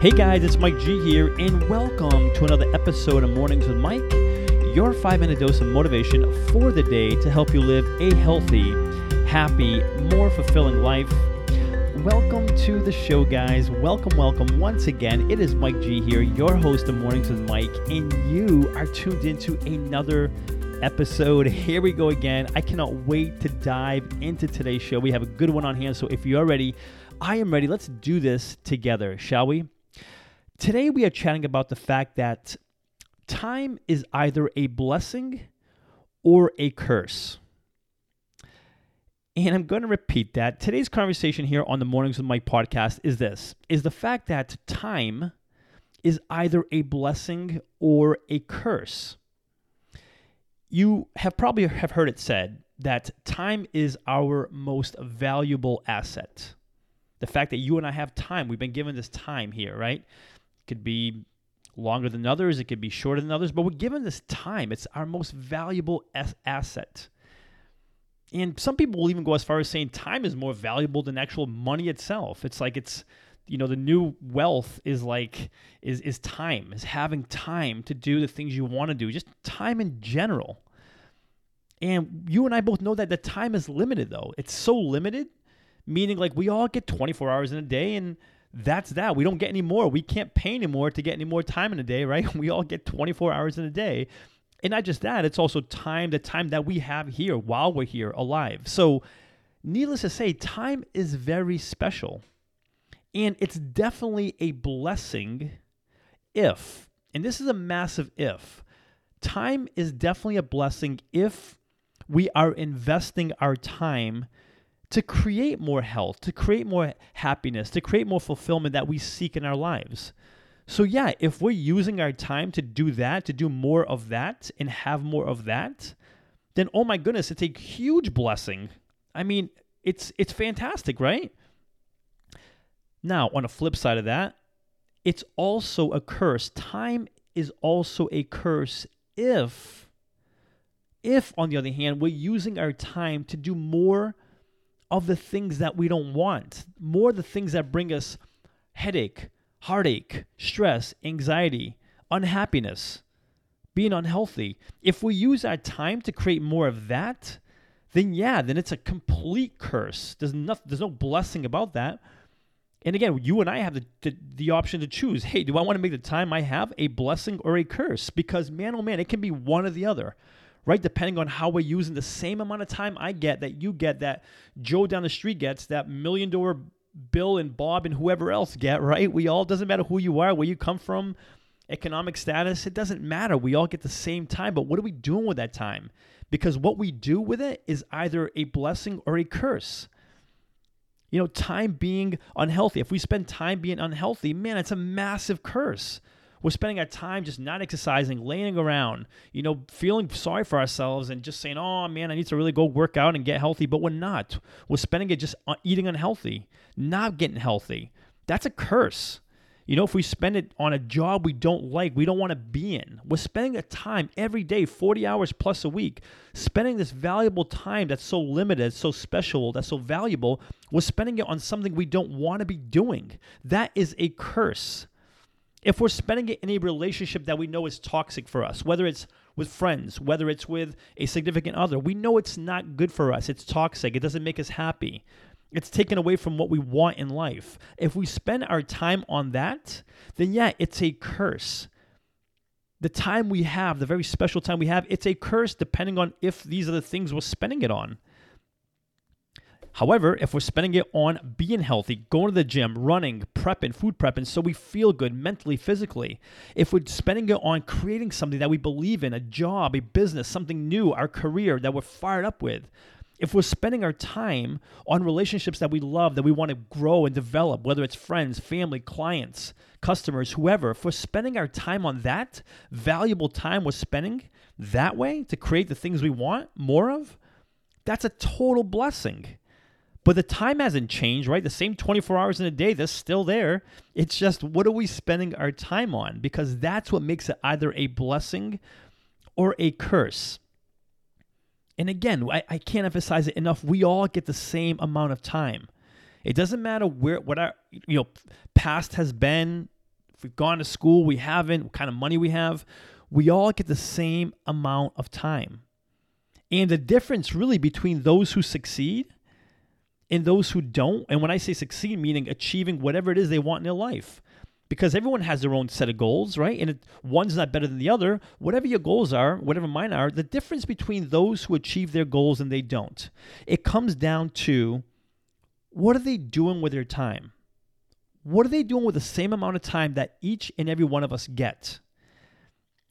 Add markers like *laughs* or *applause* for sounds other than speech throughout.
Hey guys, it's Mike G here, and welcome to another episode of Mornings with Mike, your five minute dose of motivation for the day to help you live a healthy, happy, more fulfilling life. Welcome to the show, guys. Welcome, welcome once again. It is Mike G here, your host of Mornings with Mike, and you are tuned into another episode. Here we go again. I cannot wait to dive into today's show. We have a good one on hand, so if you're ready, I am ready. Let's do this together, shall we? Today, we are chatting about the fact that time is either a blessing or a curse. And I'm going to repeat that. Today's conversation here on the Mornings with Mike podcast is this is the fact that time is either a blessing or a curse. You have probably have heard it said that time is our most valuable asset. The fact that you and I have time, we've been given this time here, right? Could be longer than others, it could be shorter than others, but we're given this time. It's our most valuable asset. And some people will even go as far as saying time is more valuable than actual money itself. It's like it's you know the new wealth is like is is time is having time to do the things you want to do just time in general and you and i both know that the time is limited though it's so limited meaning like we all get 24 hours in a day and that's that. We don't get any more. We can't pay anymore to get any more time in a day, right? *laughs* We all get 24 hours in a day. And not just that, it's also time, the time that we have here while we're here alive. So, needless to say, time is very special. And it's definitely a blessing if, and this is a massive if, time is definitely a blessing if we are investing our time to create more health, to create more happiness, to create more fulfillment that we seek in our lives. So, yeah, if we're using our time to do that, to do more of that and have more of that, then oh my goodness, it's a huge blessing. I mean, it's it's fantastic, right? Now, on the flip side of that, it's also a curse. Time is also a curse if if on the other hand, we're using our time to do more of the things that we don't want, more the things that bring us headache, heartache, stress, anxiety, unhappiness, being unhealthy. If we use our time to create more of that, then yeah, then it's a complete curse. There's nothing, there's no blessing about that. And again, you and I have the, the, the, option to choose. Hey, do I want to make the time I have a blessing or a curse? Because man, oh man, it can be one or the other right? Depending on how we're using the same amount of time I get, that you get, that Joe down the street gets, that million dollar Bill and Bob and whoever else get, right? We all, doesn't matter who you are, where you come from, economic status, it doesn't matter. We all get the same time, but what are we doing with that time? Because what we do with it is either a blessing or a curse. You know, time being unhealthy. If we spend time being unhealthy, man, it's a massive curse. We're spending our time just not exercising, laying around, you know, feeling sorry for ourselves and just saying, oh man, I need to really go work out and get healthy. But we're not. We're spending it just eating unhealthy, not getting healthy. That's a curse. You know, if we spend it on a job we don't like, we don't want to be in, we're spending a time every day, 40 hours plus a week, spending this valuable time that's so limited, so special, that's so valuable, we're spending it on something we don't want to be doing. That is a curse if we're spending it in a relationship that we know is toxic for us, whether it's with friends, whether it's with a significant other, we know it's not good for us. It's toxic. It doesn't make us happy. It's taken away from what we want in life. If we spend our time on that, then yeah, it's a curse. The time we have, the very special time we have, it's a curse depending on if these are the things we're spending it on. However, if we're spending it on being healthy, going to the gym, running, prepping, food prepping, so we feel good mentally, physically, if we're spending it on creating something that we believe in, a job, a business, something new, our career that we're fired up with, if we're spending our time on relationships that we love, that we want to grow and develop, whether it's friends, family, clients, customers, whoever, if we're spending our time on that valuable time we're spending that way to create the things we want more of, that's a total blessing. But the time hasn't changed, right? The same 24 hours in a day, that's still there. It's just what are we spending our time on? Because that's what makes it either a blessing or a curse. And again, I, I can't emphasize it enough. We all get the same amount of time. It doesn't matter where what our you know past has been, if we've gone to school, we haven't, what kind of money we have. We all get the same amount of time. And the difference really between those who succeed and those who don't, and when I say succeed, meaning achieving whatever it is they want in their life, because everyone has their own set of goals, right? And it, one's not better than the other. Whatever your goals are, whatever mine are, the difference between those who achieve their goals and they don't, it comes down to what are they doing with their time? What are they doing with the same amount of time that each and every one of us get?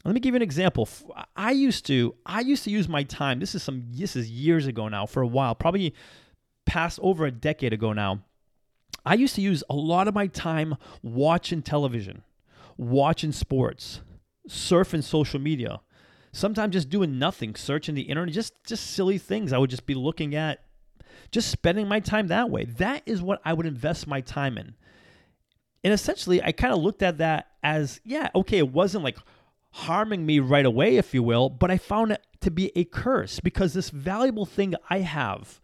Let me give you an example. I used to I used to use my time. This is some this is years ago now for a while, probably past over a decade ago now. I used to use a lot of my time watching television, watching sports, surfing social media, sometimes just doing nothing, searching the internet, just just silly things. I would just be looking at, just spending my time that way. That is what I would invest my time in. And essentially, I kind of looked at that as, yeah, okay, it wasn't like harming me right away, if you will, but I found it to be a curse because this valuable thing I have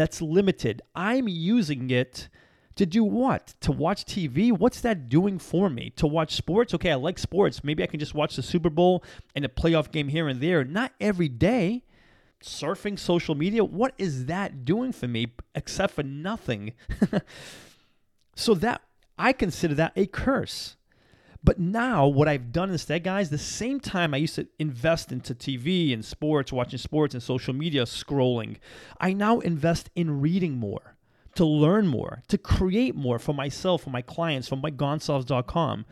that's limited, I'm using it to do what? To watch TV? What's that doing for me? To watch sports? Okay, I like sports. Maybe I can just watch the Super Bowl and a playoff game here and there. Not every day. Surfing social media? What is that doing for me except for nothing? *laughs* so that I consider that a curse. But now, what I've done instead, guys, the same time I used to invest into TV and sports, watching sports and social media, scrolling, I now invest in reading more, to learn more, to create more for myself, for my clients, for MikeGoncalves.com.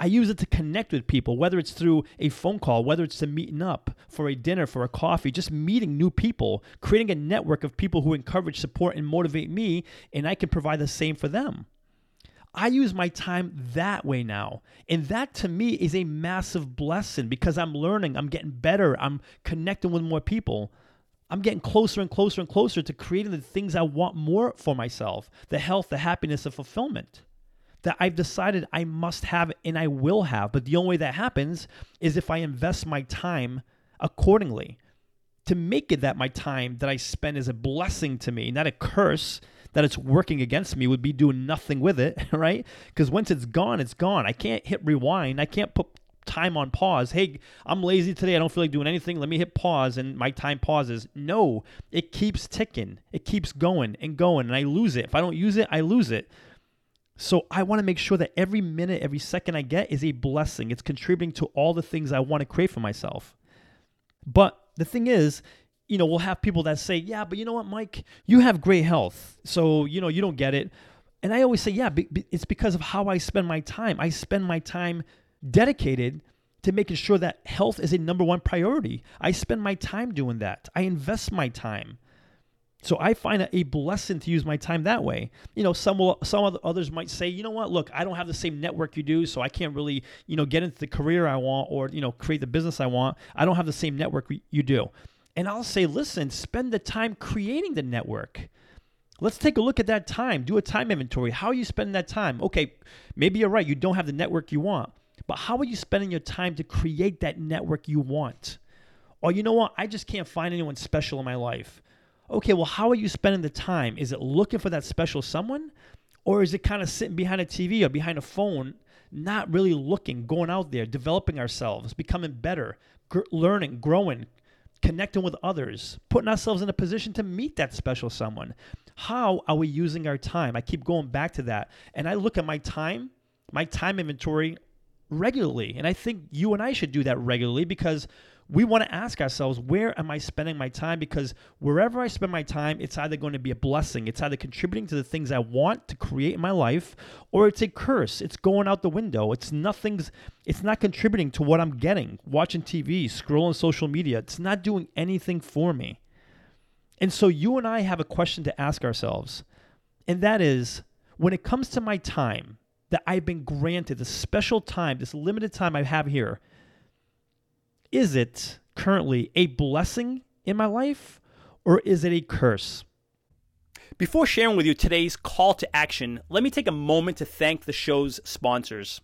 I use it to connect with people, whether it's through a phone call, whether it's to meeting up for a dinner, for a coffee, just meeting new people, creating a network of people who encourage, support, and motivate me, and I can provide the same for them. I use my time that way now. And that to me is a massive blessing because I'm learning, I'm getting better, I'm connecting with more people. I'm getting closer and closer and closer to creating the things I want more for myself the health, the happiness, the fulfillment that I've decided I must have and I will have. But the only way that happens is if I invest my time accordingly. To make it that my time that I spend is a blessing to me, not a curse, that it's working against me would be doing nothing with it, *laughs* right? Because once it's gone, it's gone. I can't hit rewind. I can't put time on pause. Hey, I'm lazy today. I don't feel like doing anything. Let me hit pause and my time pauses. No, it keeps ticking. It keeps going and going and I lose it. If I don't use it, I lose it. So I want to make sure that every minute, every second I get is a blessing. It's contributing to all the things I want to create for myself. But the thing is, you know, we'll have people that say, yeah, but you know what, Mike, you have great health. So, you know, you don't get it. And I always say, yeah, it's because of how I spend my time. I spend my time dedicated to making sure that health is a number one priority. I spend my time doing that. I invest my time. So I find it a blessing to use my time that way. You know, some will, some others might say, you know what, look, I don't have the same network you do, so I can't really, you know, get into the career I want or you know create the business I want. I don't have the same network you do. And I'll say, listen, spend the time creating the network. Let's take a look at that time. Do a time inventory. How are you spending that time? Okay, maybe you're right. You don't have the network you want. But how are you spending your time to create that network you want? Or you know what? I just can't find anyone special in my life. Okay, well, how are you spending the time? Is it looking for that special someone? Or is it kind of sitting behind a TV or behind a phone, not really looking, going out there, developing ourselves, becoming better, gr- learning, growing, connecting with others, putting ourselves in a position to meet that special someone. How are we using our time? I keep going back to that. And I look at my time, my time inventory regularly. And I think you and I should do that regularly because we want to ask ourselves, where am I spending my time? Because wherever I spend my time, it's either going to be a blessing, it's either contributing to the things I want to create in my life, or it's a curse. It's going out the window. It's nothing's, it's not contributing to what I'm getting. Watching TV, scrolling social media, it's not doing anything for me. And so you and I have a question to ask ourselves, and that is when it comes to my time that I've been granted, this special time, this limited time I have here is it currently a blessing in my life or is it a curse? Before sharing with you today's call to action, let me take a moment to thank the show's sponsors.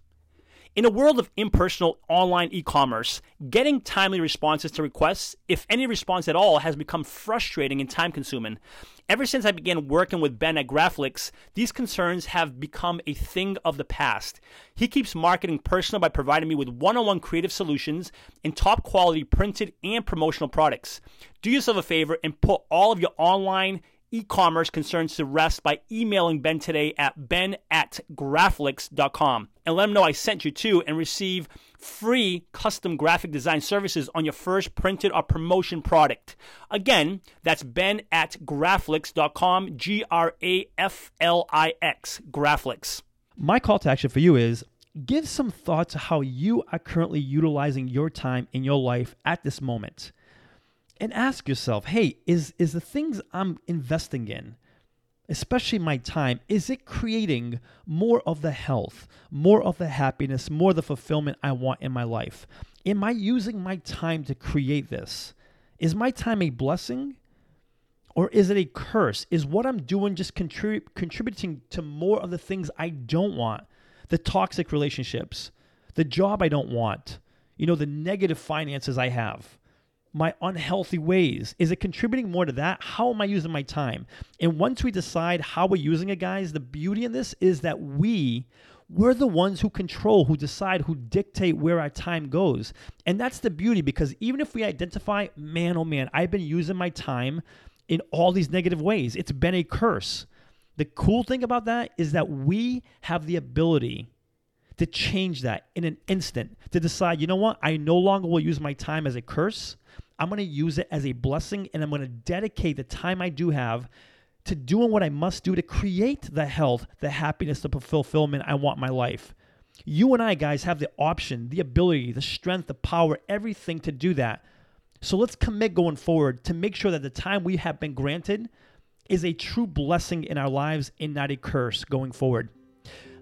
In a world of impersonal online e commerce, getting timely responses to requests, if any response at all, has become frustrating and time consuming. Ever since I began working with Ben at Graflix, these concerns have become a thing of the past. He keeps marketing personal by providing me with one on one creative solutions and top quality printed and promotional products. Do yourself a favor and put all of your online e-commerce concerns to rest by emailing Ben today at ben at graflix.com and let him know I sent you too and receive free custom graphic design services on your first printed or promotion product. Again, that's ben at graflix.com, G-R-A-F-L-I-X, Graflix. My call to action for you is give some thought to how you are currently utilizing your time in your life at this moment and ask yourself, hey, is is the things I'm investing in, especially my time, is it creating more of the health, more of the happiness, more of the fulfillment I want in my life? Am I using my time to create this? Is my time a blessing or is it a curse? Is what I'm doing just contrib- contributing to more of the things I don't want? The toxic relationships, the job I don't want, you know, the negative finances I have my unhealthy ways? Is it contributing more to that? How am I using my time? And once we decide how we're using it, guys, the beauty in this is that we we're the ones who control, who decide, who dictate where our time goes. And that's the beauty because even if we identify, man, oh man, I've been using my time in all these negative ways, it's been a curse. The cool thing about that is that we have the ability to change that in an instant, to decide, you know what, I no longer will use my time as a curse. I'm going to use it as a blessing and I'm going to dedicate the time I do have to doing what I must do to create the health, the happiness, the fulfillment I want my life. You and I, guys, have the option, the ability, the strength, the power, everything to do that. So let's commit going forward to make sure that the time we have been granted is a true blessing in our lives and not a curse going forward.